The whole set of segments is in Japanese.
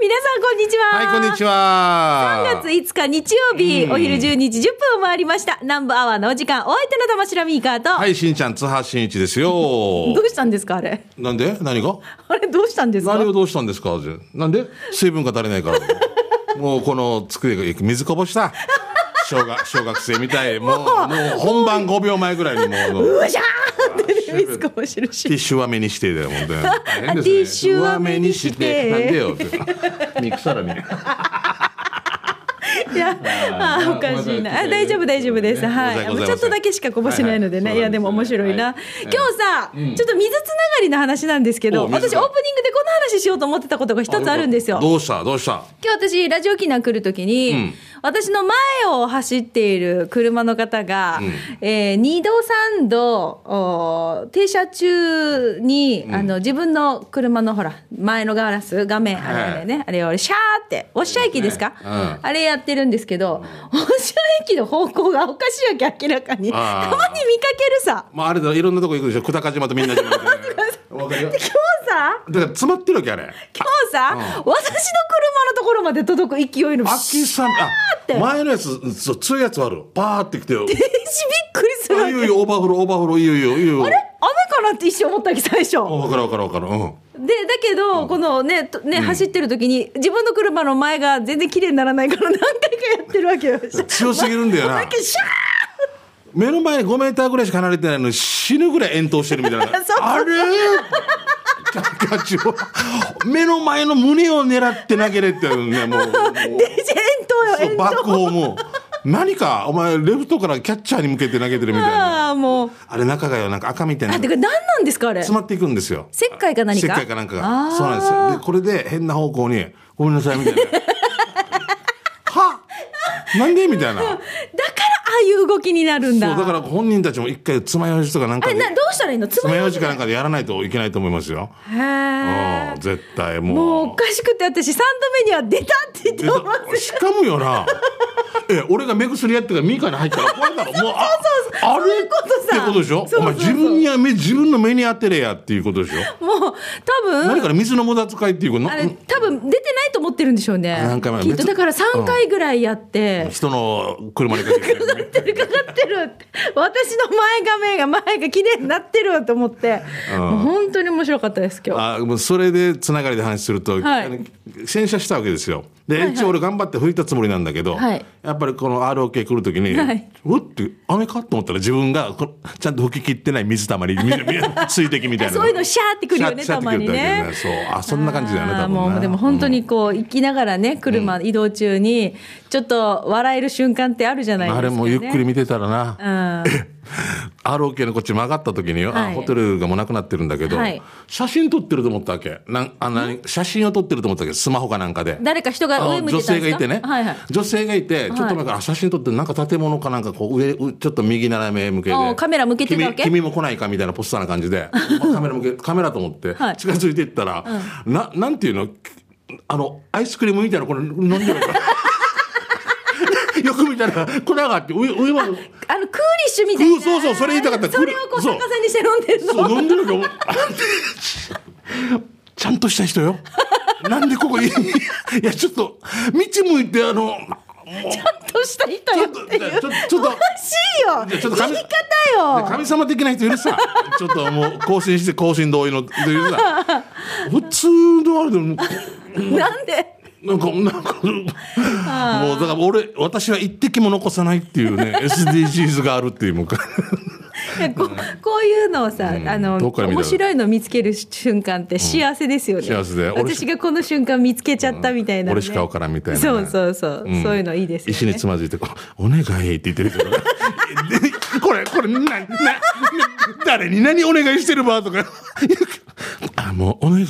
皆さんこんにちは。はい、こんにちは。3月5日日曜日、うんお昼12時10分を回りました。南部アワーのお時間、お相手の玉城ミーカーと、はい、しんちゃん、津波しんいちですよ。どうしたんですかあれ？なんで？何が？あれどうしたんですか？何をどうしたんですかなんで？水分が足りないから。もうこの机が水こぼした。小学、小学生みたい。もう、もう本番5秒前ぐらいにもう、うわしゃィッシュは目にしてだよ、本当に。ねティッシュは目にしてなんでよって。肉さらに。いや、あーおかしいな。あ大丈夫、大丈夫です。はい。ちょっとだけしかこぼしてないのでね。はいや、でも面白いな。はい。今日さ、ちょっと水つながりの話なんですけど、私オープニングでこの話しようと思ってたことが一つあるんですよ。どうした？どうした？今日私ラジオ機能来るときに、うん。私の前を走っている車の方が、うん。えー、2度3度お停車中に、あの自分の車のほら前のガラス画面あれあれね、あれをシャーっておっしゃ駅ですか、うん。あれやってるんですけど、おっしゃ駅の方向がおかしいわけ明らかにたまに見かけるさまああれだ、いろんなとこ行くでしょ。久高島とみんな島みたいな。わかるよ。今日さだから詰まってるわけあれ。今日さ、うん私の車のところまで届く勢いのあきさん、てあ、前のやつ、そう、強いやつある。パーってきてよ。電子びっくりするわけあいいよいいよ、オーバーフロー、オーバーフロー、いいよいいよ、いいよ。あれ？雨かなって一瞬思ったわけ最初。あわかるわかるわかる。うん。で、だけど、このね、とね、走ってる時に、自分の車の前が全然綺麗にならないから何回かやってるわけよ。強すぎるんだよなだ。けシャ目の前5メーターぐらいしか離れてないのに死ぬぐらい遠投してるみたいな。あれ？目の前の胸を狙って投げれってね、もう。もうーで、遠投よ、遠そうバック投。ホーム。何か、お前、レフトからキャッチャーに向けて投げてるみたいな。ああ、もう。あれ中がよ、なんか赤みたいなあ、。てか何なんですか、あれ？詰まっていくんですよ。石灰か何か？石灰かなんかあが。ーそうなんですよ。で、これで変な方向に、ごめんなさい、みたいな。は？なんで？みたいな。だから、ああいう動きになるんだ。だから本人たちも一回爪楊枝とかなんかで、な、どうしたらいいの？つま爪楊ようじ枝かなんかでやらないといけないと思いますよ。へえ。うん、絶対もうもう。おかしくて、私3度目には出たって言ってでます。しかもよな。え、俺が目薬やってからミカに入ったら怖いだろ。もう、あ、あれ？いうことさってことでしょ？そうそうそうお前自分には目、自分の目に当てれやっていうことでしょ？もう、多分。何から水の無駄遣いっていうこと？あれ、多分出てないと思ってるんでしょうね。何回も別きっとだから3回ぐらいやって、人の車にかけて。かかってるって。私の前画面が前が綺麗になってると思って、うんもう本当に面白かったです、今日。あもうそれでつながりで話すると、はい洗車したわけですよ。で、はいはい一応俺頑張って拭いたつもりなんだけど、はいやっぱりこの ROK 来るときに、はいうって雨かと思ったら自分がこちゃんと拭き切ってない水たまり、水 水滴みたいな。そういうのシャーってくるよね、たまにね。そう。あ、そんな感じだよね、多分な。もうでも本当にこう、行きながらね、車、移動中に、ちょっと笑える瞬間ってあるじゃないですか、ね。あれもゆっくり見てたらな、うん。ROK のこっち曲がった時によ、はホテルがもうなくなってるんだけど、はい。写真撮ってると思ったわけ。なんあ何写真を撮ってると思ったわけ。スマホかなんかで。誰か人が女性がいてね。女性がいて、ちょっと前から、あ写真撮って、なんか建物かなんかこう上、うちょっと右斜め向けで。あカメラ向けてたわけ？君君も来ないかみたいなポスターな感じで、まあカメラ向け、カメラと思ってはい、近づいていったら、な、なんていうの？あの、アイスクリームみたいなこれ飲んでるか。ら。たら、粉があって、上、上は、あの、クーリッシュみたいな。うんそうそうそれ言いたかったそれをこう逆さにして飲んでるの。そう、飲んでるけど、ちゃんとした人よ。なんでここいいいや、ちょっと、道向いて、あの、ちゃんとした人よっていう。ちょっとちょちょっとおかしいよ。ちょっと神言い方よ。神様的な人いるさ。ちょっともう更新して更新同意の、というさ。普通のあれでも、なんで？なんか、なんか、もうだから俺、私は一滴も残さないっていうね、SDGs があるっていう、もう。いやここういうのをさ、あの遠くから見たら面白いの見つける瞬間って幸せですよね、幸せで。俺私がこの瞬間見つけちゃったみたいな、ね。俺しかわからんみたいなね。そうそうそう、ん。そういうのいいですよね。石につまずいてこう、お願いって言ってる。人が。でこれ、これ、な、な、な誰に何お願いしてるばとか。あ、もうお願い。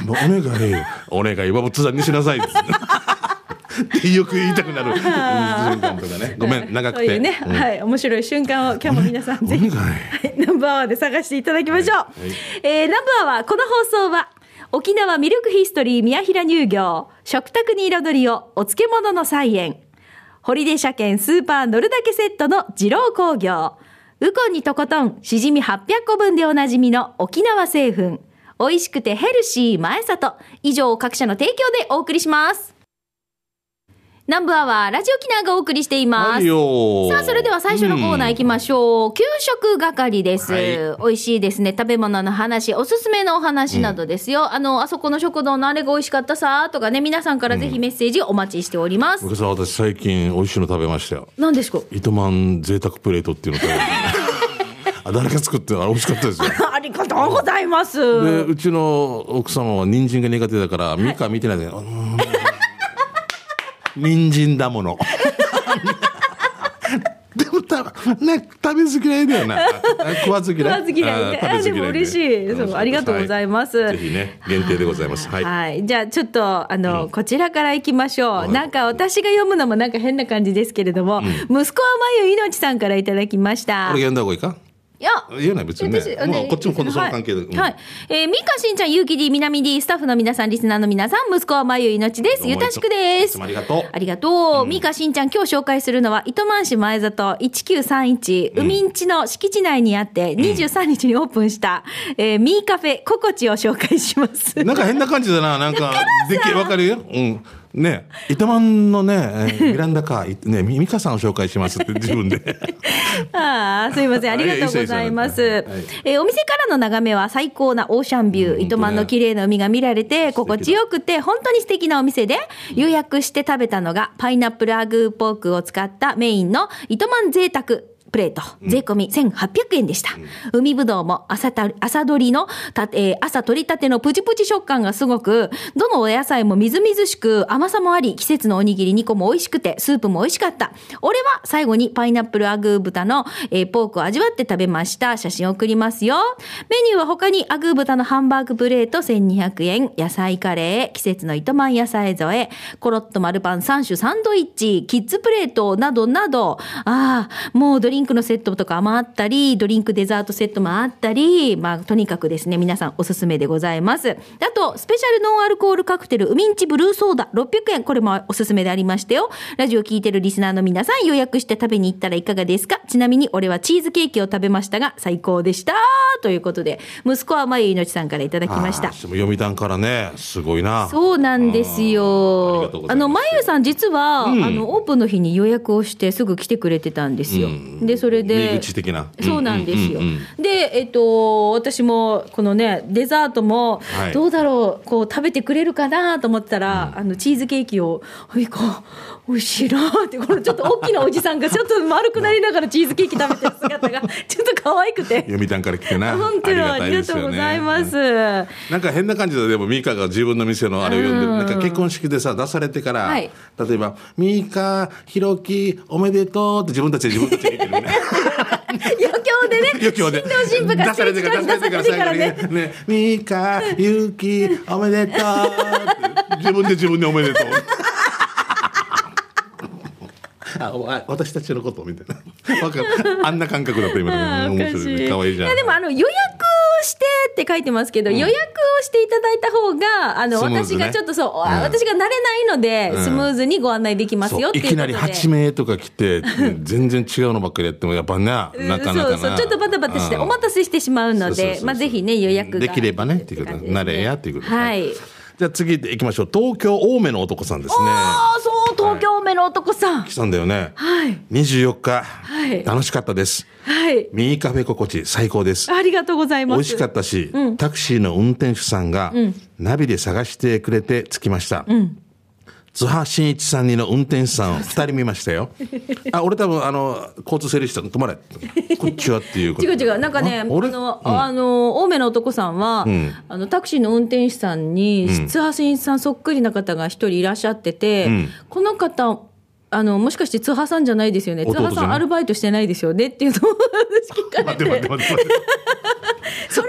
あもうお願い。お願いは仏壇にしなさい。って。よく言いたくなる。瞬間とかね。ごめん、長くて。そういうね、うん。はい面白い瞬間を今日も皆さんぜひ。はいナンバーワンで探していただきましょう、えーナンバーワンこの放送は沖縄ミルクヒストリー宮平乳業食卓に彩りをお漬物の菜園。ホリデー車検スーパー乗るだけセットの二郎工業。ウコンにとことんしじみ800個分でおなじみの沖縄製粉美味しくてヘルシー前里。以上各社の提供でお送りします。南部アワー、ラジオキナがお送りしています。はいよさあ、それでは最初のコーナー行きましょう。給食係です。はい美味しいですね。食べ物の話、おすすめのお話などですよ。あの、あそこの食堂のあれが美味しかったさ、とかね、皆さんからぜひメッセージお待ちしております。僕さん私最近美味しいの食べましたよ何ですか？糸満贅沢プレートっていうの食べましたあ誰が作ってあれ美味しかったですよ。ありがとうございます。でうちの奥様は人参が苦手だからミカ見てないで、うーん。人参だもの。でもたね食べず嫌いだよな。あ食わず嫌い？食わず嫌い食べず嫌いあでも嬉しい。そうありがとうございます。はぜひね限定でございます。はい、はい。じゃあ、ちょっと、あの、こちらから行きましょう。はい。なんか、私が読むのもなんか変な感じですけれども、息子はまゆいのちさんからいただきました。これ読んだ方がいいか？いや、言うない別にね私もうこっちも今度その関係でうんはい。はいえー、ミカしんちゃん、ゆうき D、みなみ D、スタッフの皆さん、リスナーの皆さん、息子はまゆいのちです。ゆたしくです。ありがとうありがとう。ミカしんちゃん、今日紹介するのは、糸満市前里1931、海んちの敷地内にあって、23日にオープンした、えーミーカフェココチを紹介します。なんか変な感じだな。なんか、でき、わかるよ。うん。ね、糸満のね、えーミランダカー、いね、み美香さんを紹介しますって自分で。ああ、すいません。ありがとうございます。はいえーお店からの眺めは最高なオーシャンビュー、うん糸満の綺麗な海が見られて、心地よくて、本当に素敵なお店で、予約して食べたのが、パイナップルアグーポークを使ったメインの糸満贅沢。プレート、税込み1800円でした。海ぶどうも朝た朝取りのた、えー朝取りたてのプチプチ食感がすごく、どのお野菜もみずみずしく甘さもあり、季節のおにぎり2個も美味しくて、スープも美味しかった。俺は最後にパイナップルアグー豚の、えーポークを味わって食べました。写真送りますよ。メニューは他にアグー豚のハンバーグプレート1200円、野菜カレー、季節の糸満野菜添え、コロッと丸パン3種サンドイッチ、キッズプレートなどなど、ああ、もうドリンクのセットとかもあったり、ドリンクデザートセットもあったり、まあ、とにかくですね、皆さんおすすめでございます。あと、スペシャルノンアルコールカクテル、ウミンチブルーソーダ600円、これもおすすめでありましたよ。ラジオ聞いてるリスナーの皆さん予約して食べに行ったらいかがですか？ちなみに俺はチーズケーキを食べましたが、最高でした。ということで、息子はまゆいのちさんからいただきました読谷からね、すごいな。そうなんですよあの、まゆさん実は、うんあの、オープンの日に予約をしてすぐ来てくれてたんですよ。うんで、それで。口的な。そうなんですよ。で、えっと、私も、このね、デザートもはい、どうだろう、こう、食べてくれるかなと思ったら、あの、チーズケーキを、はい、こう、しいなって、このちょっと大きなおじさんが、ちょっと丸くなりながらチーズケーキ食べてる姿が、ちょっと可愛くて。読谷から来てな。本当にあたりがとうございます。なんか変な感じで、でも、ミカが自分の店のあれを読んでる。なんか結婚式でさ、出されてから、はい例えば、ミカ、ヒロキ、おめでとうって自分たちで自分たちで言ってるね。余興でね、余興で。新婦が出されてから、出されてから、ね、ね、ミカ、ユキ、おめでとう。自分で自分でおめでとう。あわ私たちのことみたいな。わかる。あんな感覚だった今。面白いね。可愛いじゃん。やでもあの予約をしてって書いてますけど、予約をしていただいた方があの、ね私がちょっとそう、うん私が慣れないので、うんスムーズにご案内できますよっていういきなり8名とか来て、全然違うのばっかりやっても、やっぱな、うんなかなかな。そうそうちょっとバタバタしてうんお待たせしてしまうのでまあぜひね予約ができればね、っていうことねなれやっていうことではいじゃあ次行きましょう。東京青梅の男さんですね。ああそう東京目の男さん。来たんだよね。はい。24日、い。楽しかったです。はい。ミーカフェ心地最高です。ありがとうございます。美味しかったし、タクシーの運転手さんが、ナビで探してくれて着きました。津波真一さんにの運転手さんを 二人見ましたよ。あ、俺多分、あの、交通整理士さん、止まれ。こっちはっていうこと。違う違うなんかねああ俺の、あの青梅の男さんは、ん。あのタクシーの運転手さんに津波真一さんそっくりな方が一人いらっしゃってて、ん。この方あのもしかして津波さんじゃないですよね。津波さんアルバイトしてないですよねっていうのを 私聞かれて。それぐ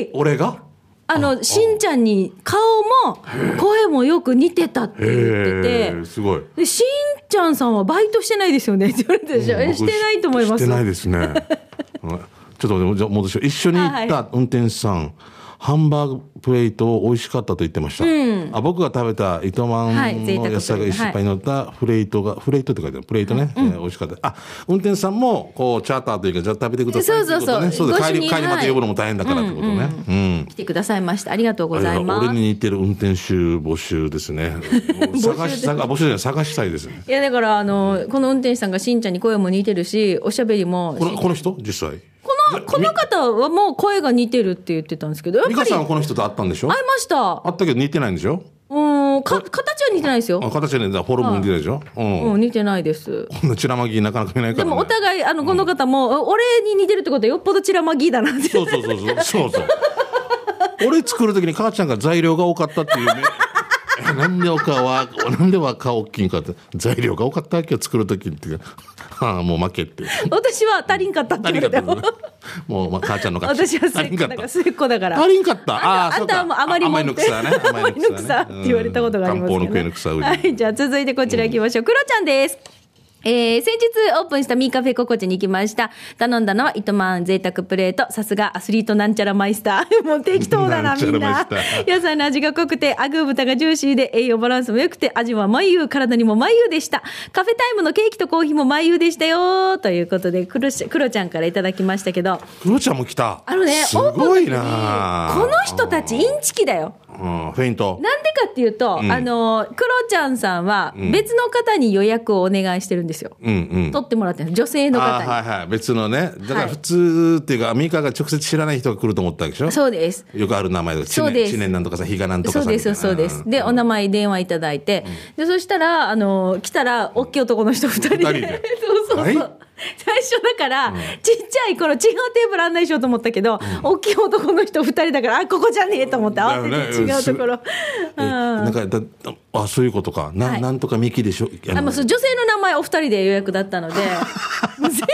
らい俺が？あのしんちゃんに顔も声もよく似てたって言ってて。すごい。でしんちゃんさんはバイトしてないですよねって言われてでしてないと思いますしてないですね。うんちょっと戻しよう。一緒に行っはた運転手さん、ハンバーグプレート美味しかったと言ってました。あ僕が食べた糸満の野菜がいっぱい乗ったフレートが、フレートって書いてある、プレートね、えー美味しかった。あ、運転手さんも、こう、チャーターというか、じゃあ食べてくださいね。そうそうそうそうで帰り、帰りまた呼ぶのも大変だからってことね。うん。来てくださいました。ありがとうございます。俺に似てる運転手募集ですね。探し、探募集じゃない探したいですね。いやだからあのこの運転手さんがしんちゃんに声も似てるしおしゃべりもこの、この人？実際。このこの方はもう声が似てるって言ってたんですけどやっ美香さんはこの人と会ったんでしょ？ました。会ったけど似てないんでしょ？うんか形は似てないですよ。あ形はね、ホルモン似てないでしょ？うん。うん似てないです。こんなチラマギなかなか見ないから、ね。でもお互いあのこの方も、俺に似てるってことはよっぽどチラマギーだなって。そうそうそうそう。そうそう。俺作るときに母ちゃんが材料が多かったっていうね。えなんでおかは、なんでは顔大きいんかって。材料が多かったわけよ、作るときって。はあ、もう負けって。私は足りんかったって足言われてりんかったも。もう、まあ、母ちゃんの勝ち私は末っ子だから末っ子だから足りんかった。ああ、あ。んたはもうあまりも甘いの草ね。甘いの草って言われたことがありますけど、漢方の食えぬ草。はい、じゃあ続いてこちら行きましょう。クロちゃんです。えー、先日オープンしたミーカフェココチに行きました。頼んだのは糸満贅沢プレート。さすがアスリートなんちゃらマイスター。もう適当だな、みんな。野菜の味が濃くて、アグー豚がジューシーで、栄養バランスも良くて、味は眉、体にも眉でした。カフェタイムのケーキとコーヒーも眉でしたよ。ということで、クロちクロちゃんからいただきましたけど、クロちゃんも来た。あのね、すごいなこの人たちインチキだよ。うん、フェイント。なんでかっていうと、んあの、クロちゃんさんは別の方に予約をお願いしてるんですよ。うんうん。取ってもらってる女性のあ方に。はいはい。別のね。だかはいら普通っていうか、アメリカが直接知らない人が来ると思ったでしょ？そうです。よくある名前で。知念そうです知念なんとかさ、日がなんとかさ。そうです、そうです。で、お名前、電話いただいて、で、そしたら、あの、来たら、大きい男の人二人で。そうそうそう。はい？最初だから、ちっちゃい頃違うテーブル案内しようと思ったけど、大きい男の人二人だから、あ、ここじゃねえと思って、慌てて違うところ。えなんかだあそういうことか。な,、はい。なんとかミキでしょ。あのあ、もうそう女性の名前お二人で予約だったので、全然違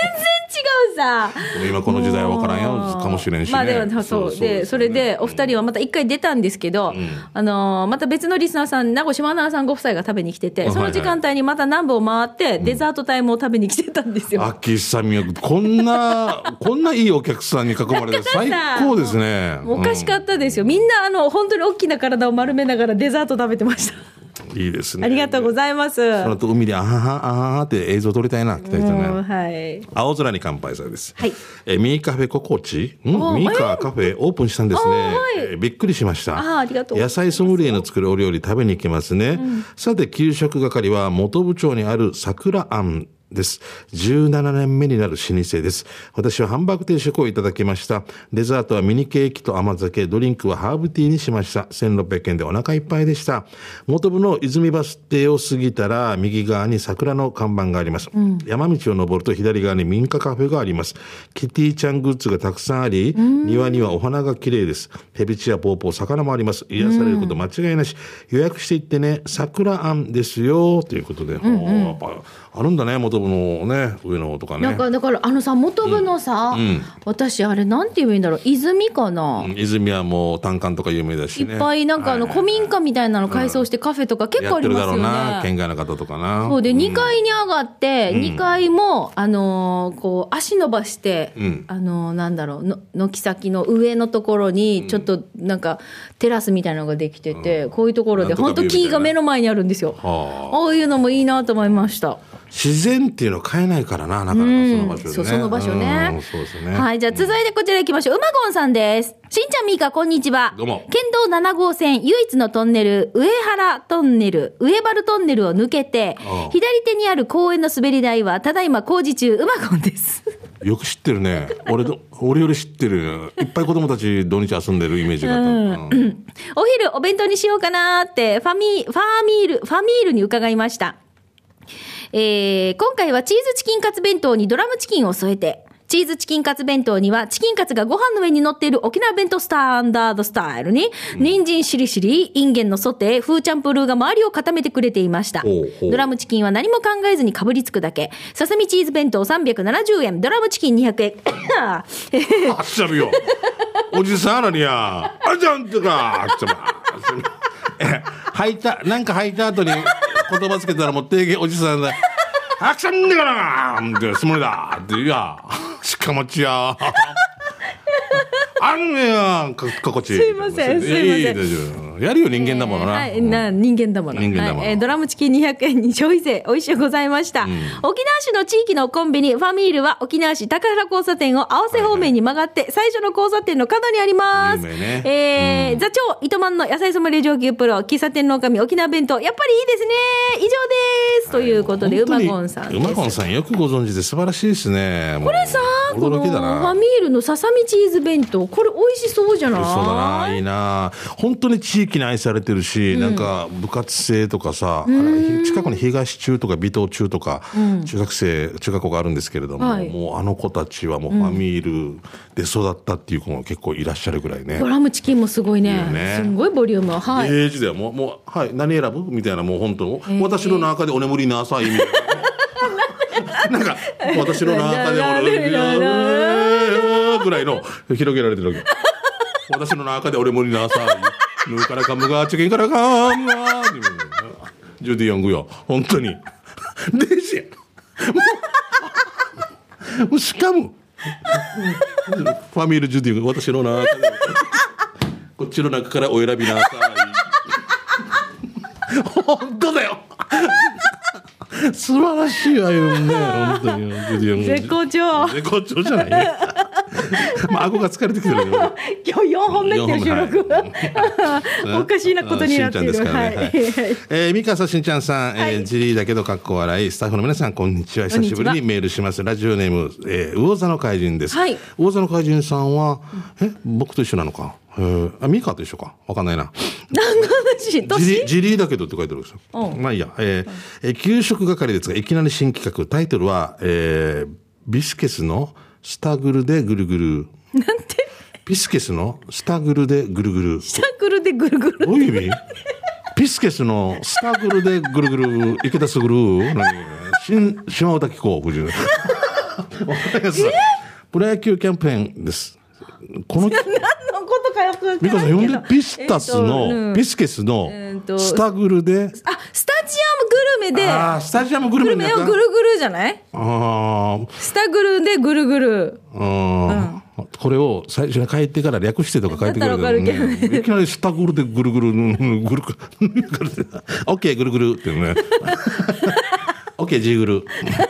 うさ。今この時代は分からんよ。もう。かもしれんしね。まあでもそうでそれでお二人はまた一回出たんですけど、あのーまた別のリスナーさん名越島奈さんご夫妻が食べに来ててあその時間帯にまた南部を回ってデザートタイムを食べに来てたんですよ。あきさみよこんな こんないいお客さんに囲まれて最高ですね。おかしかったですよ。みんなあの本当に大きな体を丸めながらデザート食べてました。うんいいですねありがとうございます。その後海であははあははって映像撮りたいな来た人もうねはい。青空に乾杯さんです。はいえーミーカフェココチ、んあミーカカフェオープンしたんですね。あはいえーびっくりしました。あありがとう野菜ソムリエの作るお料理食べに行きますね。さて、給食係は元部長にある桜あんです。17年目になる老舗です。私はハンバーグ定食をいただきました。デザートはミニケーキと甘酒、ドリンクはハーブティーにしました。1600円でお腹いっぱいでした。元部の泉バス停を過ぎたら、右側に桜の看板があります。山道を登ると左側に民家カフェがあります。キティちゃんグッズがたくさんあり、庭にはお花が綺麗です。ヘビチやポーポー、魚もあります。癒されること間違いなし。予約していってね、桜あんですよ、ということで。おーやっぱあるんだね、元部のね、上の方とかね。なんかだからあのさ元部のさ、私あれなんて言えばいいんだろう泉かな、うん泉はもう単管とか有名だしね。いっぱいなんかあのはい古民家みたいなの改装してカフェとか結構ありますよやってるだろうな、ね。県外の方とかな。そうでん2階に上がって2階もあのーこう足伸ばしてうんあのーなんだろうの軒先の上のところにちょっとなんかテラスみたいなのができててこういうところで本当木が目の前にあるんですよ。はああいうのもいいなと思いました。自然っていうのは変えないからな、なかなかその場所でね。そう、その場所ねうん。そうですね。はい、じゃあ続いてこちら行きましょう。うまごんさんです。しんちゃんみーか、こんにちは。どうも県道7号線唯一のトンネル、上原トンネル、上原トンネルを抜けて左手にある公園の滑り台は、ただいま工事中、うまごんです。よく知ってるね。俺と、俺より知ってる。いっぱい子供たち土日遊んでるイメージがあった。うんお昼お弁当にしようかなーって、ファミ、ファーミール、ファミールに伺いました。えー、今回はチーズチキンカツ弁当にドラムチキンを添えて、チーズチキンカツ弁当にはチキンカツがご飯の上に乗っている沖縄弁当スタンダードスタイルに、人参しりしり、インゲンのソテー、フーチャンプルーが周りを固めてくれていました。ドラムチキンは何も考えずにかぶりつくだけ。ささみチーズ弁当370円、ドラムチキン200円。あっちゃるよ。おじさんらにや、あじゃんってか、あっちゃま。え、吐いた、なんか吐いた後に言葉つけたらもう定義おじさんだ。あくしゃんねかなって、つもりだ。って、いや、しかもちや。あ あんねやかかこちすいませんすいませんやいやるよ人間だものな、はい、な人間だもの。人間だものはいえードラムチキン200円に消費税、美味しゅうございました。沖縄市の地域のコンビニ、ファミールは沖縄市高原交差点を合わせ方面に曲がって、最初の交差点の角にあります。有名ねえー座長、糸満の野菜ソムリエ上級プロ、喫茶店の女将、沖縄弁当、やっぱりいいですね。以上です。ということで、うまごんさん。うまごんさんよくご存知で素晴らしいですねこれさあ、このファなミールのささみチーズ弁当、これ美味しそうじゃない？そうだないいな本当に地域に愛されてるし、なんか部活生とかさ、近くに東中とか微東中とか、中学生中学校があるんですけれども、はい。もうあの子たちはもうファミールで育ったっていう子も結構いらっしゃるぐらいね。ド。ラムチキンもすごいね。すんごいボリューム。はい。エイジだよもうもうはい何選ぶみたいなもう本当、私の中でお眠りなさいみたいな。なんか私の中で俺ぐらいの広げられてるわけ 私の中で俺無理なさいぬからかむがチキンからかむがジュディ・ヨングよ本当に。デジやもうしかもファミール・ジュディ・ヨング私の中でこっちの中からお選びなさい。本当だよ。素晴らしいわよね本当に。ジュディ・ヨング絶好調。絶好調じゃない。ね まあ顎が疲れてきてるよ今日4本目って収録。おかしいなことになっている。しんちゃんですか。ね。はいえー、ミカサしんちゃんさん、えー、ジリーだけどかっこ笑い、スタッフの皆さん、こんにちは。久しぶりにメールします。ラジオネーム、えー、魚座の怪人です。はい魚座の怪人さんは、え、僕と一緒なのか？えー、あ、ミカと一緒か？わかんないな。何の話？ジリ年？ジリーだけどって書いてあるんですよ。うんまあいいや、えーえー給食係ですが、いきなり新企画、タイトルは、えー、ビスケスのスタグルでぐるぐる。なんて？ビスケスのスタグルでぐるぐる。サークルでぐるぐる。どういう意味？ピスケスのスタグルでぐるぐる、池田すぐる、何？新、島尾滝子、夫人。わかります？プロ野球キャンペーンです。この、何のことかよくわか美香さん。呼んでピスタスの、んピスケスのスタグルで、あ、スタジアムグルメで、ああ、スタジアムグルグルメをぐるぐるじゃない？あスタグルでぐるぐる。あ、うん。これを最初に書いてから略してとか書いてくれるけどねうんいきなりスタグルでぐるぐる、うんぐるぐる、オッケーぐるぐるってね。オッケージーグル。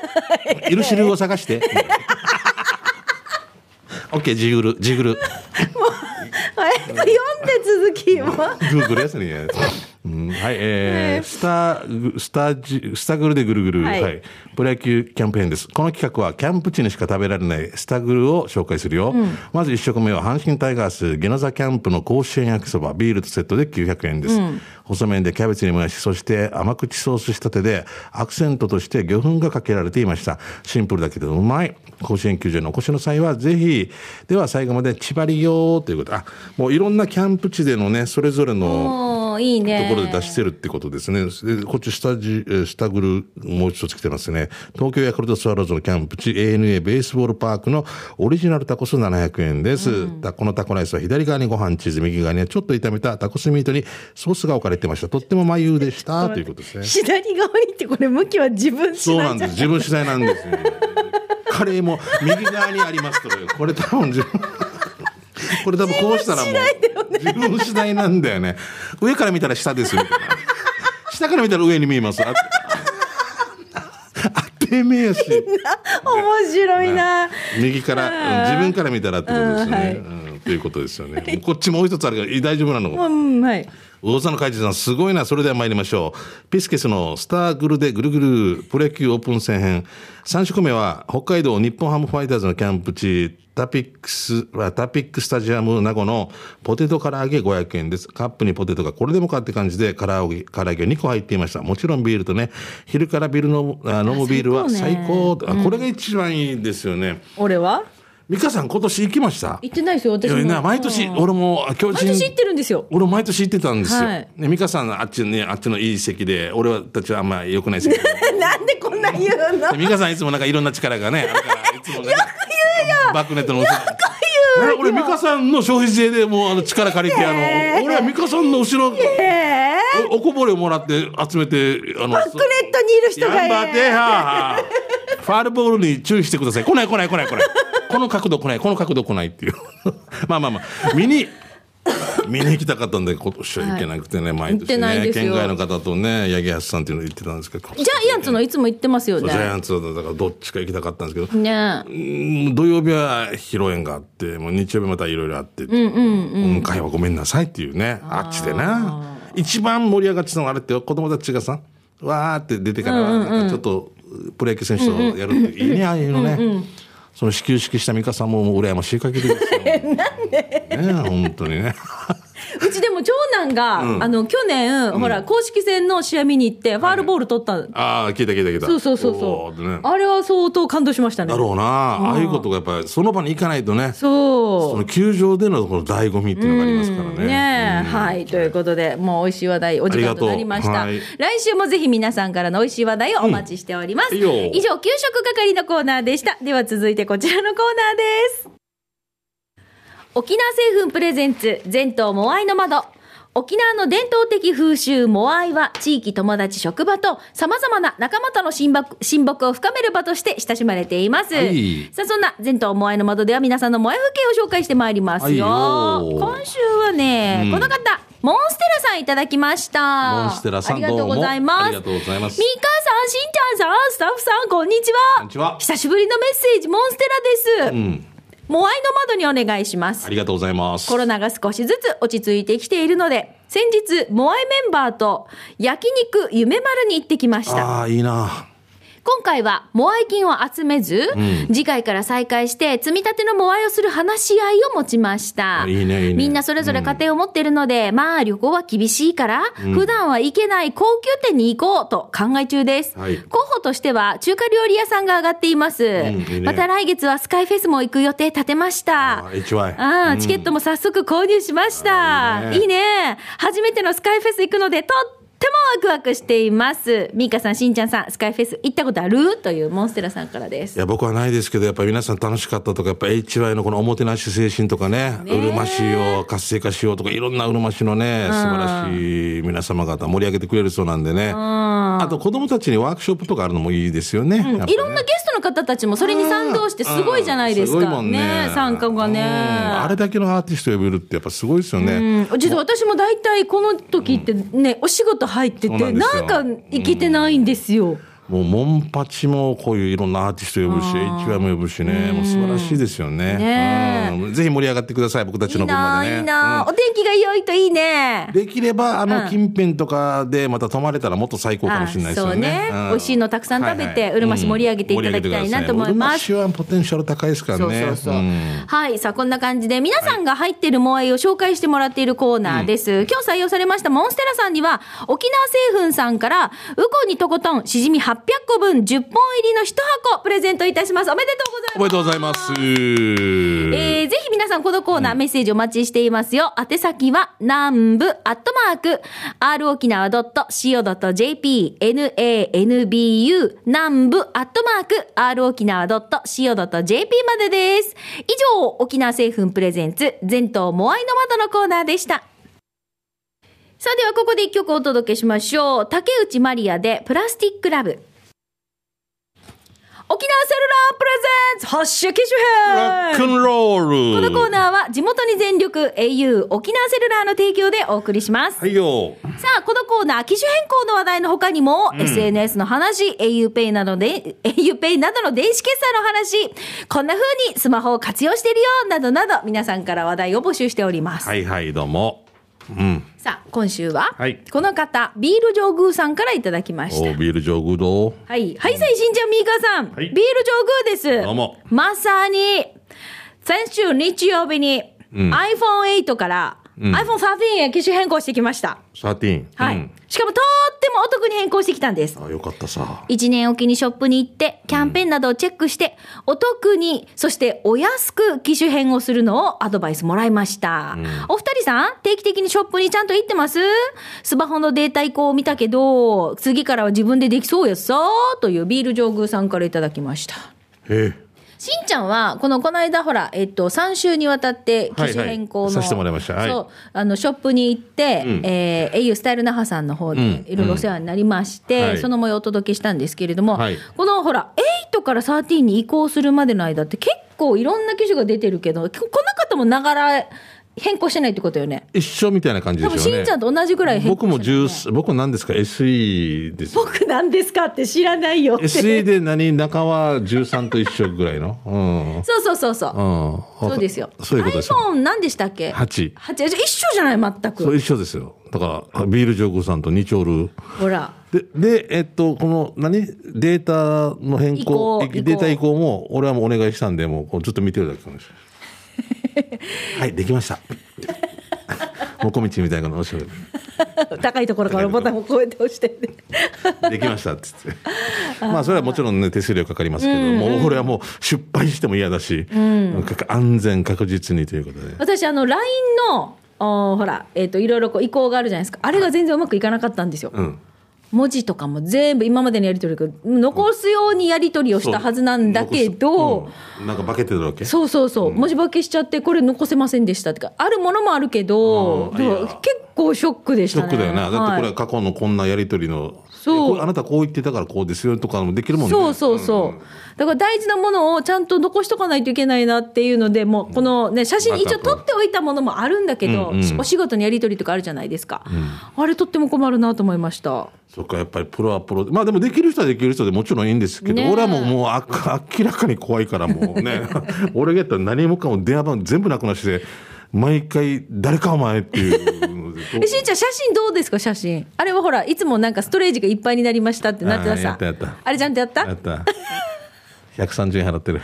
いるしるを探して。オッケージーグル、ジーグル。はい。読んで続きは。グーグルやつに。うんはい、えー、スタグ、スタジ、スタグルでぐるぐる、ははいい、プロ野球キャンペーンです。この企画は、キャンプ地にしか食べられないスタグルを紹介するよ。まず一食目は、阪神タイガース、ゲノザキャンプの甲子園焼きそば、ビールとセットで900円です。細麺でキャベツにもやし、そして甘口ソース仕立てで、アクセントとして魚粉がかけられていました。シンプルだけどうまい。甲子園球場にお越しの際は、ぜひ、では最後まで千葉りよーということ。あ、もういろんなキャンプ地でのね、それぞれの、いいね。ところで出してるってことですね。でこっち下地、えー下グル、もう一つ来てますね。東京ヤクルトスワローズのキャンプ地 ANA ベースボールパークのオリジナルタコス700円です。たこのタコライスは左側にご飯チーズ、右側にはちょっと炒めたタコスミートにソースが置かれてました。とっても眉でした。ということですね。左側にってこれ向きは自分そうないんです。自分主体なんですよ。カレーも右側にありますとかこれ多分自分。これ多分こうしたらもう自分次第なんだよね。上から見たら下ですみたいな。下から見たら上に見えます。あ当てめえやし。面白いな。右から、うん自分から見たらってことですよね。うんはいうんということですよね。こっちもう一つあるから、大丈夫なのうん、はい。大佐の会長さん、すごいな。それでは参りましょう。ピスケスのスターグルでぐるぐるプロ野球オープン戦編。3食目は、北海道日本ハムファイターズのキャンプ地、タピックス、はタピックスタジアム名護のポテト唐揚げ500円です。カップにポテトがこれでもかって感じで、唐揚げ、唐揚げ2個入っていました。もちろんビールとね、昼からビールの、あ飲むビールは最最高。あこれが一番いいですよね。俺は？美香さん、今年行きました？行ってないですよ、私も。毎年、うん俺も、巨人。毎年行ってるんですよ。俺毎年行ってたんですよ。はいね、美香さんあっちね、あっちのいい席で、俺たちはあんま良くない席で。なんでこんな言うの？美香さんいつもなんかいろんな力がね、あるから、いつもね。バックネットの。俺、美香さんの消費税でもうあの力借りて、あの、俺は美香さんの後ろ、えーおおこぼれをもらって集めて、あの、バックネットにいる人がやんばって、はあはあファールボールに注意してください。来ない来ない来ない来ない。この角度来ないこの角度来ないっていう。まあまあまあ。見に見に行きたかったんで今年は行けなくてね、毎行って年ね県外の方とね八木橋さんっていうの言ってたんですけどジャイアンツのいつも言ってますよジャイね。アンツだからどっちか行きたかったんですけどねうん土曜日は披露宴があってもう日曜日またいろいろあって、今回はごめんなさいっていうね。あっちでな。一番盛り上がってたのはあれってよ。子供たちがさわーって出てからちょっとプロ野球選手とやるっていいねああいうのね。その始球式した美香さんももう羨ましい限りですよ。なんで？ね本当にね。うちでも長男が、あの、去年、ほら、公式戦の試合見に行って、ファールボール取った。ああ聞いた聞いた聞いた。そうそうそうおそう、ーってねあれは相当感動しましたねだ。ろうな、ああいうことがやっぱりその場に行かないとね。そう。その球場でのこの醍醐味っていうのがありますからね。ねえ、はい。ということで、もう美味しい話題、お時間となりました。ありがとう来週もぜひ皆さんからの美味しい話題をお待ちしております。うんいいよ以上、給食係のコーナーでした。では続いてこちらのコーナーです。沖縄製粉プレゼンツ、全島モアイの窓。沖縄の伝統的風習モアイは地域友達職場と様々な仲間との親睦親睦を深める場として親しまれています。はいさあそんな全島モアイの窓では皆さんのモアイ風景を紹介してまいりますよ。はいよ今週はね、うんこの方、モンステラさんいただきました。モンステラさんありがとうございます。ありがとうございますミカさん、しんちゃんさん、スタッフさん、こんにちは。こんにちは久しぶりのメッセージ、モンステラです。うん。モアイの窓にお願いしますあ。りがとうございます。コロナが少しずつ落ち着いてきているので、先日、モアイメンバーと焼肉夢丸に行ってきました。ああ、いいな。今回はモアイ金を集めず、ん次回から再開して積み立てのモアイをする話し合いを持ちました。いいねいいねみんなそれぞれ家庭を持っているので、まあ旅行は厳しいから、普段は行けない高級店に行こうと考え中です。はい候補としては中華料理屋さんが上がっています。んいいねまた来月はスカイフェスも行く予定立てました。あチケットも早速購入しました。いいね。初めてのスカイフェス行くので、とっワクワクしています。ミーカさん、しんちゃんさん、スカイフェス行ったことある？というモンステラさんからですい。や、僕はないですけど、やっぱり皆さん楽しかったとか、やっぱ HY のこのおもてなし精神とかね、うるま市を活性化しようとか、いろんなうるま市のね、素晴らしい皆様方盛り上げてくれるそうなんでね。あと子供たちにワークショップとかあるのもいいですよね。やっぱねいろんなゲストの方たちもそれに賛同してすごいじゃないですか。うんすごいもんね参加がね。うんあれだけのアーティスト呼べるってやっぱすごいですよね。うん、実は私も大体この時ってね、お仕事入ってて、なんか行けてないんですよ。もうモンパチもこういういろんなアーティスト呼ぶし、HY も呼ぶしね、もう素晴らしいですよね。ねえうんぜひ盛り上がってください、僕たちの分までね。いいなあ、うんお天気が良いといいね。できれば、あの、近辺とかでまた泊まれたらもっと最高かもしれないですよね。美味しいのたくさん食べてうるま市盛り上げていただきたいなと思いますうるま市はポテンシャル高いですからね。はい。さあ、こんな感じで、皆さんが入っているモアイを紹介してもらっているコーナーです。今日採用されましたモンステラさんには、沖縄製粉さんから、ウコンにとことん、しじみ800個分10本入りの1箱プレゼントいたします。おめでとうございます。おめでとうございます。えーぜひ皆さんこのコーナーメッセージお待ちしていますよ。宛先は、南部アットマーク、r 沖縄 .co.jp、nanbu、南部アットマーク、r 沖縄 .co.jp までです。以上、沖縄製粉プレゼンツ、全島モアイの窓のコーナーでした。さあではここで一曲お届けしましょう。竹内まりやで、プラスティックラブ。沖縄セルラープレゼンツ発射機種変ロックンロール。このコーナーは地元に全力 au 沖縄セルラーの提供でお送りします。はいよ。さあ、このコーナー、機種変更の話題の他にも、SNS の話、auPay などで、auPay などの電子決済の話、こんな風にスマホを活用してるよ、などなど、皆さんから話題を募集しております。はいはい、どうも。うん。さあ、今週は、はいこの方、ビール上宮さんからいただきましたお。ビール上宮どうはい。はい、さいしんちゃん、みーかさん。はいビール上宮です。どうもまさに、先週日曜日に、ん iPhone8 から、iPhone13 へ機種変更してきまました。13。はい、うんしかもとってもお得に変更してきたんです。あ、よかったさ。1年おきにショップに行って、キャンペーンなどをチェックして、お得に、そしてお安く機種変をするのをアドバイスもらいました。お二人さん、定期的にショップにちゃんと行ってます？スマホのデータ移行を見たけど、次からは自分でできそうやさというビール上宮さんからいただきました。へえ。しんちゃんは、この、この間、ほら、えっと、3週にわたって、機種変更の、はいはいさせてもらいました。はい。そう、あの、ショップに行って、ん。えー、au スタイル那覇さんの方でうん、いろいろお世話になりまして、はい。その模様をお届けしたんですけれども、はい。この、ほら、8から13に移行するまでの間って結構いろんな機種が出てるけど、ここの方もながら変更してないってことよね。一緒みたいな感じで多分すよねしんちゃんと同じぐらい変僕も更してない、ね。10僕何ですか？SE ですよ僕なんですかって知らないよ。SE で何？中は13と一緒ぐらいの？うん。そうそうそうそう。うん。そうですよ。そういうことですよ iPhone 何でしたっけ？8 8じゃあ一緒じゃない？全く。そう一緒ですよ。だからビール上空さんとニチョール。ほら。で、で、えっと、この、何？データの変更、データ移行も、俺はもうお願いしたんで、もうずっと見てるだけかもしれない。はい、できました。もこみちみたいなのおっしゃる。高いところからボタンをこうやって押して、ね。できましたっつって。まあ、それはもちろんね、手数料かかりますけど、もう俺はもう失敗しても嫌だし、安全確実にということで。私、あの、LINE の、おほら、えっ、と、いろいろこう移行があるじゃないですか。あれが全然うまくいかなかったんですよ。うん。文字とかも全部今までのやり取りが残すようにやり取りをしたはずなんだけど、うん。なんか化けてるわけ？そうそうそう、文字化けしちゃってこれ残せませんでしたってかあるものもあるけど、結構ショックでしショたねックだよな。だってこれははい。過去のこんなやりとりの、そう。あなたこう言ってたからこうですよとかもできるもんね。そうそうそう、だから大事なものをちゃんと残しとかないといけないなっていうのでもうこのね写真一応撮っておいたものもあるんだけど、うんうん。お仕事のやり取りとかあるじゃないですか、あれとっても困るなと思いました。そっか、やっぱりプロはプロ。まあでもできる人はできる人でもちろんいいんですけど、ねえ。俺はもうもうあ明らかに怖いからもうね、俺がやったら何もかも電話番号全部なくなして、毎回誰かお前っていう。えしんちゃん写真どうですか写真？あれはほらいつもなんかストレージがいっぱいになりましたってなってたさ。ったやった。あれちゃんとやった？やった。130円払ってる。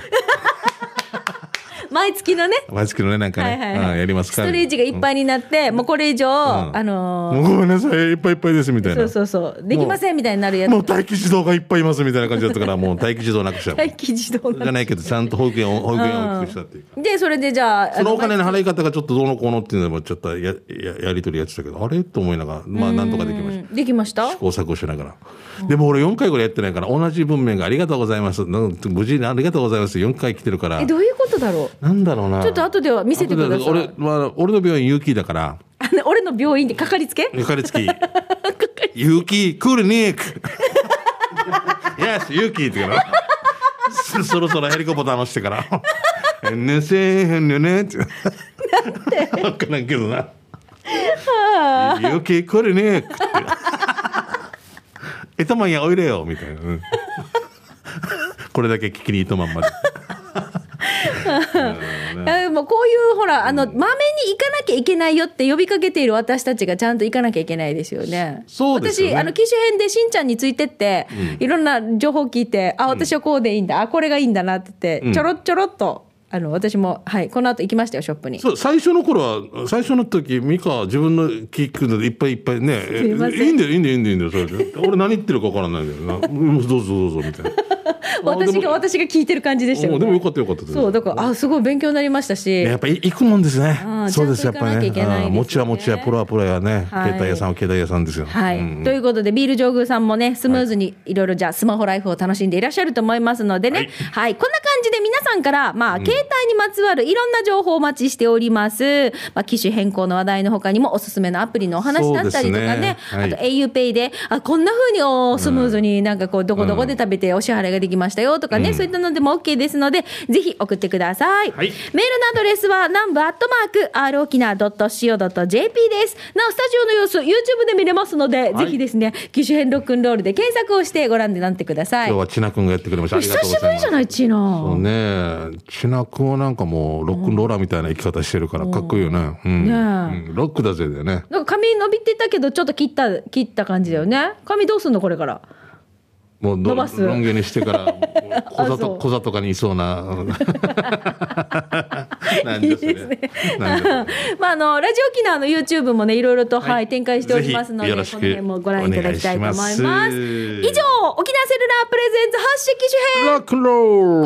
毎月のね毎月のね、なんかね、はいはいはいうんやりますスから。トレージがいっぱいになって、もうこれ以上、んあのーもうごめんなさい、いっぱいいっぱいですみたいな。そうそうそうできませんみたいになるやつもう待機児童がいっぱいいますみたいな感じだったから、もう待機児童なくしちゃう。待機児童じゃないけど、ちゃんと保育園を、保育園を大きくしたっていう。でそれでじゃあそのお金あの払い方がちょっとどうのこうのっていうのもちょっとやややり取りやってたけど、あれ？と思いながら、まあなんとかできました。うんできました？試行錯誤しながら。でも俺4回ぐらいやってないから、同じ文面がありがとうございます。無事にありがとうございます。4回来てるからえ。どういうことだろう？なんだろうな。ちょっと後では見せてください俺、まあ、俺の病院有機だから、俺の病院でかかりつけ？かかりつき。有機クリニック。よし、有機って言うから。そそろそろヘリコプター乗してから。ねせへんよね？って。わからんけどな。有機クリニックって。えとまんやおいでよみたいな。うんこれだけ聞きに糸まんまで。あもうこういうほらあのまめに行かなきゃいけないよって呼びかけている私たちがちゃんと行かなきゃいけないですよね。そうですよね。私あの機種編でしんちゃんについてって、いろんな情報聞いてあ私はこうでいいんだ、あこれがいいんだなって言って、うん。ちょろっちょろっとあの私もはいこの後行きましたよショップに。そう最初の頃は最初の時美香は自分の聞くのでいっぱいいっぱいね。すいいいん。だよいいんだよいいんだよいいんだよそれで。俺何言ってるか分からないんだよな。うんどうぞどうぞみたいな 私が私が聞いてる感じでしたよ、おでもよかったよかったです。そうだからあすごい勉強になりましたし、ねやっぱり行くもんですね。うんそうですやっぱりね。もちはもちはプロはプロやね。はい。携帯屋さんは携帯屋さんですよ。はい、うんということでビール上宮さんもねスムーズにいろいろじゃあスマホライフを楽しんでいらっしゃると思いますのでね。はい、こんな感じで皆さんからまあ、携帯にまつわるいろんな情報をお待ちしております、まあ、機種変更の話題の他にもおすすめのアプリのお話だったりとかね。ね。はい。あと auPay であこんな風におスムーズになんかこうどこどこで食べてお支払いができましたよとかね、そういったのでも OK ですのでぜひ送ってください、はい。メールのアドレスは南部アットマーク r 沖縄 .co.jp です。なおスタジオの様子 YouTube で見れますので、い。ぜひですね機種変ロックンロールで検索をしてご覧になってください。今日は千奈君がやってくれました。久しぶりじゃないチーそうナね千奈君はなんかもうロックンローラーみたいな生き方してるからかっこいいよね。うん。ねえ。うん。ロックだぜだよね。なんか髪伸びてたけどちょっと切った切った感じだよね。髪どうすんのこれからもうどロン毛にしてから 小座と小座とかにいそうな。いいですね。まああのラジオ沖縄の YouTube もねいろいろと、はいはい。展開しておりますのでこの辺もご覧いただきたいと思います。以上沖縄セルラープレゼンツ発色機種編。こ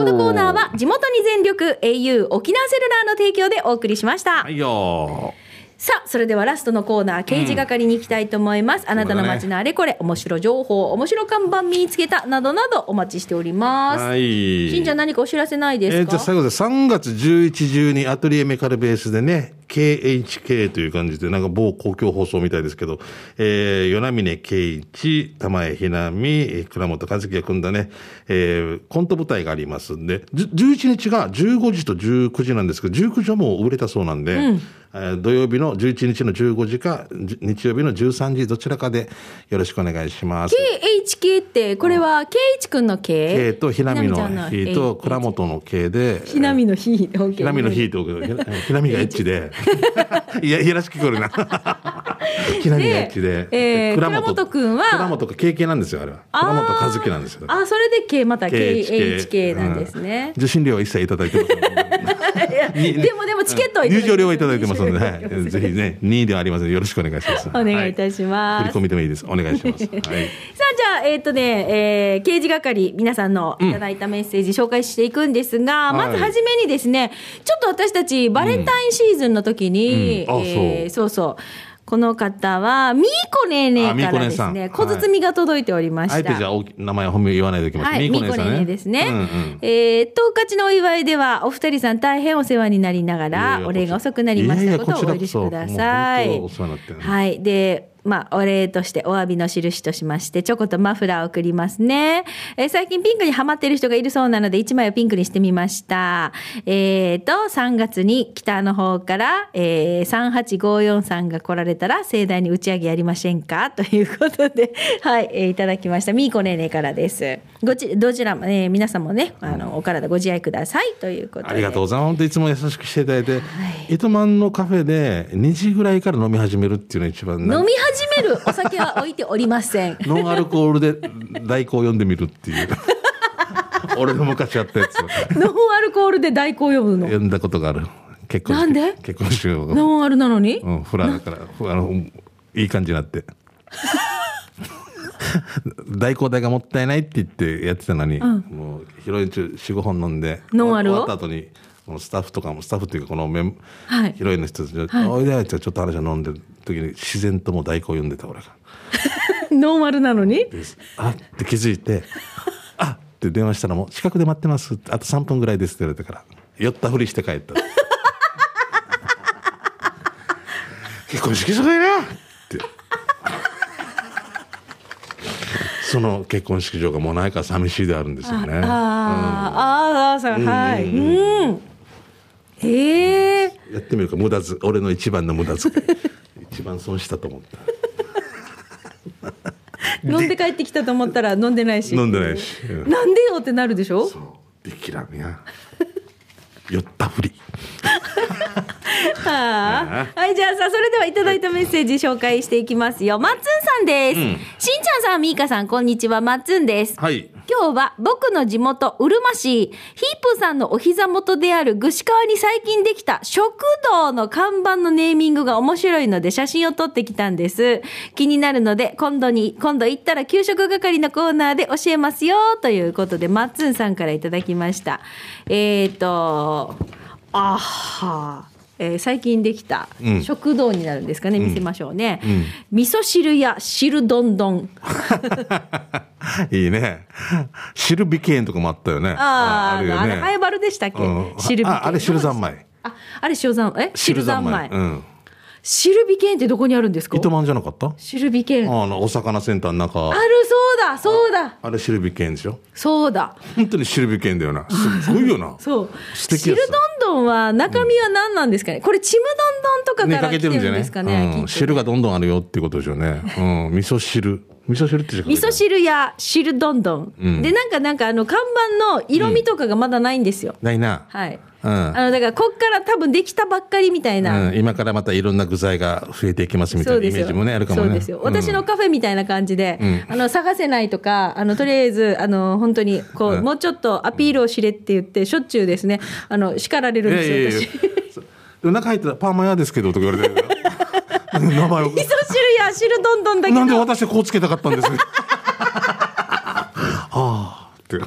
のコーナーは地元に全力 au 沖縄セルラーの提供でお送りしました。はいよさあ、それではラストのコーナー、刑事係に行きたいと思います。あなたの街のあれこれ、面白情報、面白看板見つけた、などなどお待ちしております。はいしんちゃん何かお知らせないですか、えーじゃあ最後で3月11、12アトリエメカルベースでね KHK という感じで、なんか某公共放送みたいですけど、えー、与那峰圭一、玉江ひなみ、倉本和樹が組んだね、えー、コント舞台がありますんで、じゅ11日が15時と19時なんですけど、19時はもう売れたそうなんで、えー土曜日の11日の15時か、日曜日の13時、どちらかでよろしくお願いします。KHK って、これは、圭一くんの K? K とひなみのひと H 倉本の K で、ひなみのひ。ひなみのひと、ひなみがエッチで、いや、いやらしく聞こえるな。ひなみがエッチで、えー倉本くんは？倉本が KK なんですよ、あれは。倉本和樹なんですよ。あ、それで K、また KHK なんですね。うん受信料は一切いただいてますの で。もでもチケットは入場料はいただいてますので、ははい、ぜひね、2位ではありませんよろしくお願いします。お願いいたしますはい振り込みでもいいです。お願いします。はい。さあ、じゃあ、えっ、とね、えー、刑事係、皆さんのいただいたメッセージ紹介していくんですが、はいまずはじめにですね、ちょっと私たち、バレンタインシーズンの時に、うえーそうそう。この方は、みーこねーねーからですね小包みが届いておりました。あえてじゃあ、名前本名言わないでおきます。はい、みーこねさんねねですね。うんうんえー、十勝のお祝いでは、お二人さん大変お世話になりながら、お礼が遅くなりましたことをお許しください。はい。で、まあ、お礼として、お詫びの印としまして、チョコとマフラーを送りますね。えー最近ピンクにハマってる人がいるそうなので、1枚をピンクにしてみました。えーと、3月に北の方から、えー、3854さんが来られたら、盛大に打ち上げやりませんか？ということで、はい、えーいただきました。みーこねーねーからです。ごち、どちらも、えー皆さんもね、あの、お体ご自愛くださいということで。ありがとうございます。本当いつも優しくしていただいて、糸満のカフェで2時ぐらいから飲み始めるっていうのが一番な飲み始めるお酒は置いておりません。ノンアルコールで代行を読んでみるっていう。俺の昔やったやつをノンアルコールで代行読むの？読んだことがある。結婚式なんで？結婚式を。ノンアルなのに？うん、フラだから、ふあの、いい感じになって。代行代がもったいないって言ってやってたのに、もう広い中4、5本飲んで、ノンアルを？終わった後に、このスタッフとかも、スタッフっていうかこのメン、はいヒロインの人たちで、はいおいでやちょっと話を飲んでる時に自然ともう代行読んでた俺が。ノンアルなのに？あって気づいて、あって電話したらもう近くで待ってますってあと3分ぐらいですって言われたから、酔ったふりして帰った。結婚式すごいなって。その結婚式場がもうないから寂しいであるんですよね。あー、あー、そう、はい。うん。へえ。やってみるか無駄ず俺の一番の無駄遣い 一番損したと思った。飲んで帰ってきたと思ったら飲んでないし。飲んでないし、うん。なんでよってなるでしょ？そう。できらんや。酔ったふり。はあ、はい、じゃあさ、それではいただいたメッセージ紹介していきますよ。まっつんさんです。しんちゃんさん、みーかさん、こんにちは。まっつんです。はい今日は僕の地元、うるま市、ヒープさんのお膝元である串川に最近できた食堂の看板のネーミングが面白いので写真を撮ってきたんです。気になるので、今度に、今度行ったら給食係のコーナーで教えますよ、ということで、まっつんさんからいただきました。えーと、あはえー最近できたうん。食堂になるんですかね、見せましょうね、味噌汁や汁どんどんいいね。汁ビケンとかもあったよね。ああ、るよね。あれ、ハイバルでしたっけ、うん。ああれ汁三昧。あ、あれ塩三え汁三昧。うん汁びけんってどこにあるんですか？糸満じゃなかった？汁びけん。ああのお魚センターの中。る、そうだ、そうだ、あれ汁ビケンでしょ？そうだ。本当に汁ビケンだよな。すごいよな。そう。素敵や汁つどんどんは中身は何なんですかね、これちむどんどんとかねかから来てけてるんじゃないるんですかね。きっとうん、ね。汁がどんどんあるよっていうことでしょうね。うん。味噌汁。味噌汁って味噌汁や汁どんどん。うん。で、なんか、なんか、あの、看板の色味とかがまだないんですよ。ないな。はい。うん。あの、だから、こっから多分できたばっかりみたいな。うん、今からまたいろんな具材が増えていきますみたいなイメージもねあるかもね。そうですよ。私のカフェみたいな感じで、うん。あの、探せないとか、あの、とりあえず、あの、本当に、こう、うん。もうちょっとアピールをしれって言って、しょっちゅうですね、あの、叱られるんですよ、私。でも中入ったらパーマ屋ですけどとか言われて。名前を。味噌汁や汁どんどんだけど。なんで私こうつけたかったんです？はあって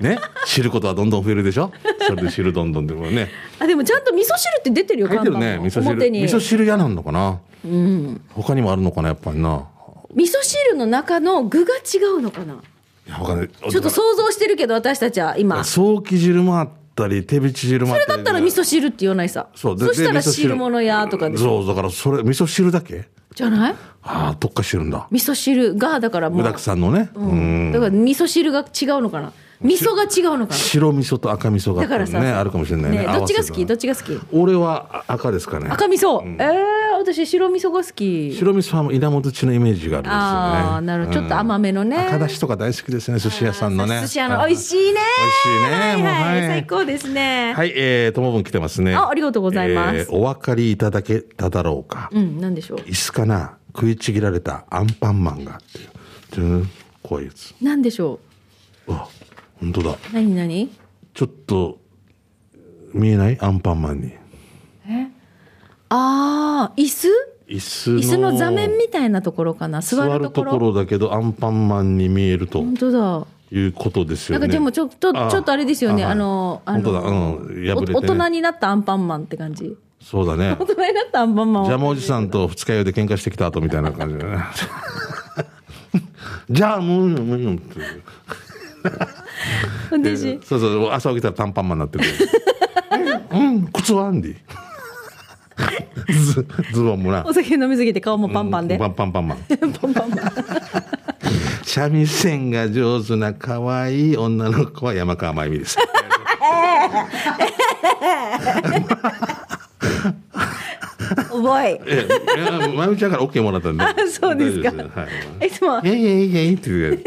ね。知ることはどんどん増えるでしょ？それで知るどんどんでもね。あ、でもちゃんと味噌汁って出てるよ、書いてるね味噌汁。表に。味噌汁屋なんのかな、他にもあるのかなやっぱりな。味噌汁の中の具が違うのかな？いやわかんない。ちょっと想像してるけど、私たちは今。早期汁もあっったり手びち汁もあったりだったら味噌汁って言わないさ。そうでそしたら汁。汁物屋とか。そうだからそれ味噌汁だけ？じゃない？ああ特化してるんだ。味噌汁が、だからもう。具だくさんのね。うん。だから味噌汁が違うのかな？味噌が違うのか白味噌と赤味噌がなだからさ、ねあるかもしれないねねどっちが好き？どっちが好き？俺は赤ですかね赤味噌、ええ私白味噌が好き。白味噌は稲本地のイメージがあるんですよねああ、なるほど。ちょっと甘めのね。赤だしとか大好きですね寿司屋さんのね寿司屋の美味しいね。美味しいねはいはい、はい最高ですね。はい、えー、ともぶん来てますね。あありがとうございますえーお分かりいただけただろうか。うん、なんでしょう？椅子かな？食いちぎられたアンパンマンがっていう。ちょっと怖いやつ。なんでしょうわ、本当だ。う。何何？ちょっと、見えない？アンパンマンに。ああ、椅子？椅子の。椅子の座面みたいなところかな？座座るところ？ころだけど、アンパンマンに見えると本当だ。いうことですよね。なんかでもちょっと、あちょっとあれですよね。あはいの、あ本当だ、の、うん、破れて、ね。お大人になったアンパンマンって感じ。そうだね大。人になったアンパンマンはジャムおじさんと二日酔いで喧嘩してきた後みたいな感じだね。じゃあもう、もう、って私、そうそう、朝起きたら短パンマンになってる。うん、靴はアンディ。ズズボンもなお。酒飲みすぎて顔もパンパンで。パンパンパンマン。パンパンパン。三味線が上手な可愛い女の子は山川真由美です。覚え。え、いや真由美ちゃんから OK もらったんで。あそうですかはい。いつもい、やいやいやいやって言う。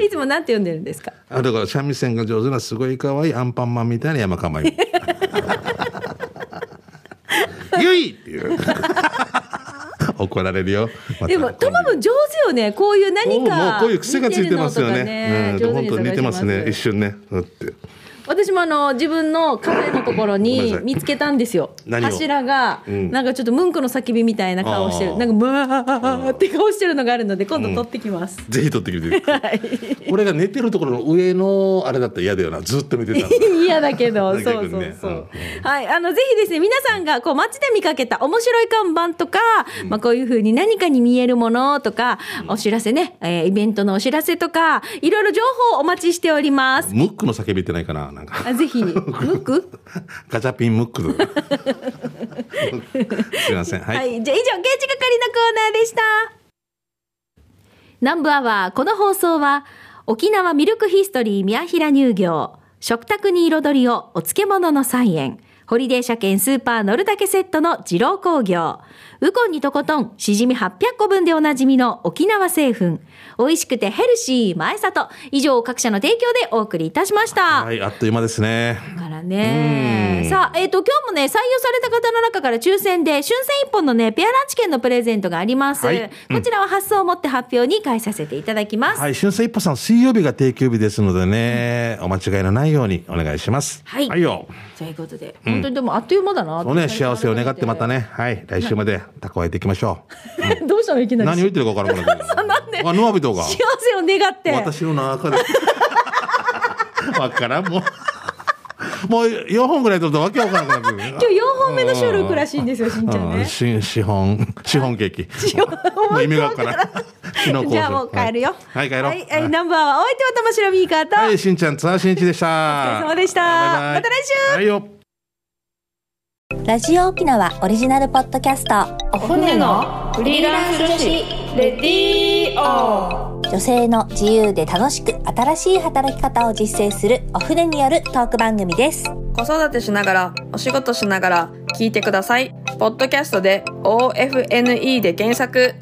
いつもなんて呼んでるんですか？あだから三味線が上手なすごい可愛いアンパンマンみたいな山川真由美。ゆいっていう。怒られるよ。またでも、トマム上手よね。こういう何か。こういう癖がついてますよ似てるね。うん、本当に似てますね。一瞬ね。だって。私もあの、自分のカフェのところに見つけたんですよ。何を？柱が、うんなんかちょっとムンクの叫びみたいな顔をしてる。なんか、むわーって顔してるのがあるので、今度撮ってきます。ぜひ撮ってきて。俺が寝てるところの上のあれだったら嫌だよな。ずっと見てたの。嫌だけど、そうそうねそう。はい。あの、ぜひですね、皆さんが、こう、街で見かけた面白い看板とか、まあ、こういうふうに何かに見えるものとか、お知らせね、えーイベントのお知らせとか、いろいろ情報お待ちしております。ムックの叫びってないかな。なんか。あぜひ、ムック？ガチャピンムック。すいません。はい。はい。じゃあ、以上、刑事係のコーナーでした。南部アワー、この放送は、沖縄ミルクヒストリー宮平乳業、食卓に彩りをお漬物の菜園、ホリデー車検スーパー乗るだけセットの二郎工業、ウコンにとことん、しじみ800個分でおなじみの沖縄製粉、美味しくてヘルシー前里、以上各社の提供でお送りいたしました。はい、あっという間ですね。ねう。んさあ、えっ、と、今日もね、採用された方の中から抽選で、春戦一本のね、ペアランチ券のプレゼントがあります。はいこちらは発送をもって発表に返させていただきます。はい、春生一歩さん、水曜日が定休日ですのでね、お間違いのないようにお願いします。はいはいよ。ということで、本当にでもあっという間だな。そうね、幸せを願ってまた。ね、はい、来週まで蓄えていきましょ どうしたの？いきう。なり。何を言ってるか分からんから。なんであ、ノアビトが。幸せを願って。私の中で。わからん、もう。もう4本ぐらい取るとわけわからなくなる。今日4本目の収録らしいんですよ、しんちゃんうんね。し資本、資本ケーキ。もう意味がわからん。じゃあもう帰るよ。はい、帰ろう。はい、はいナンバーはお相手は玉城ミーカーと、はい、しんちゃん、津田しんいちでした。お疲れ様でしたまた来週はいよ。ラジオ沖縄オリジナルポッドキャストお骨のフリーランス女子、レディーオ女性の自由で楽しく新しい働き方を実践するお船によるトーク番組です子育てしながら、お仕事しながら聞いてください。ポッドキャストで OFNE で検索。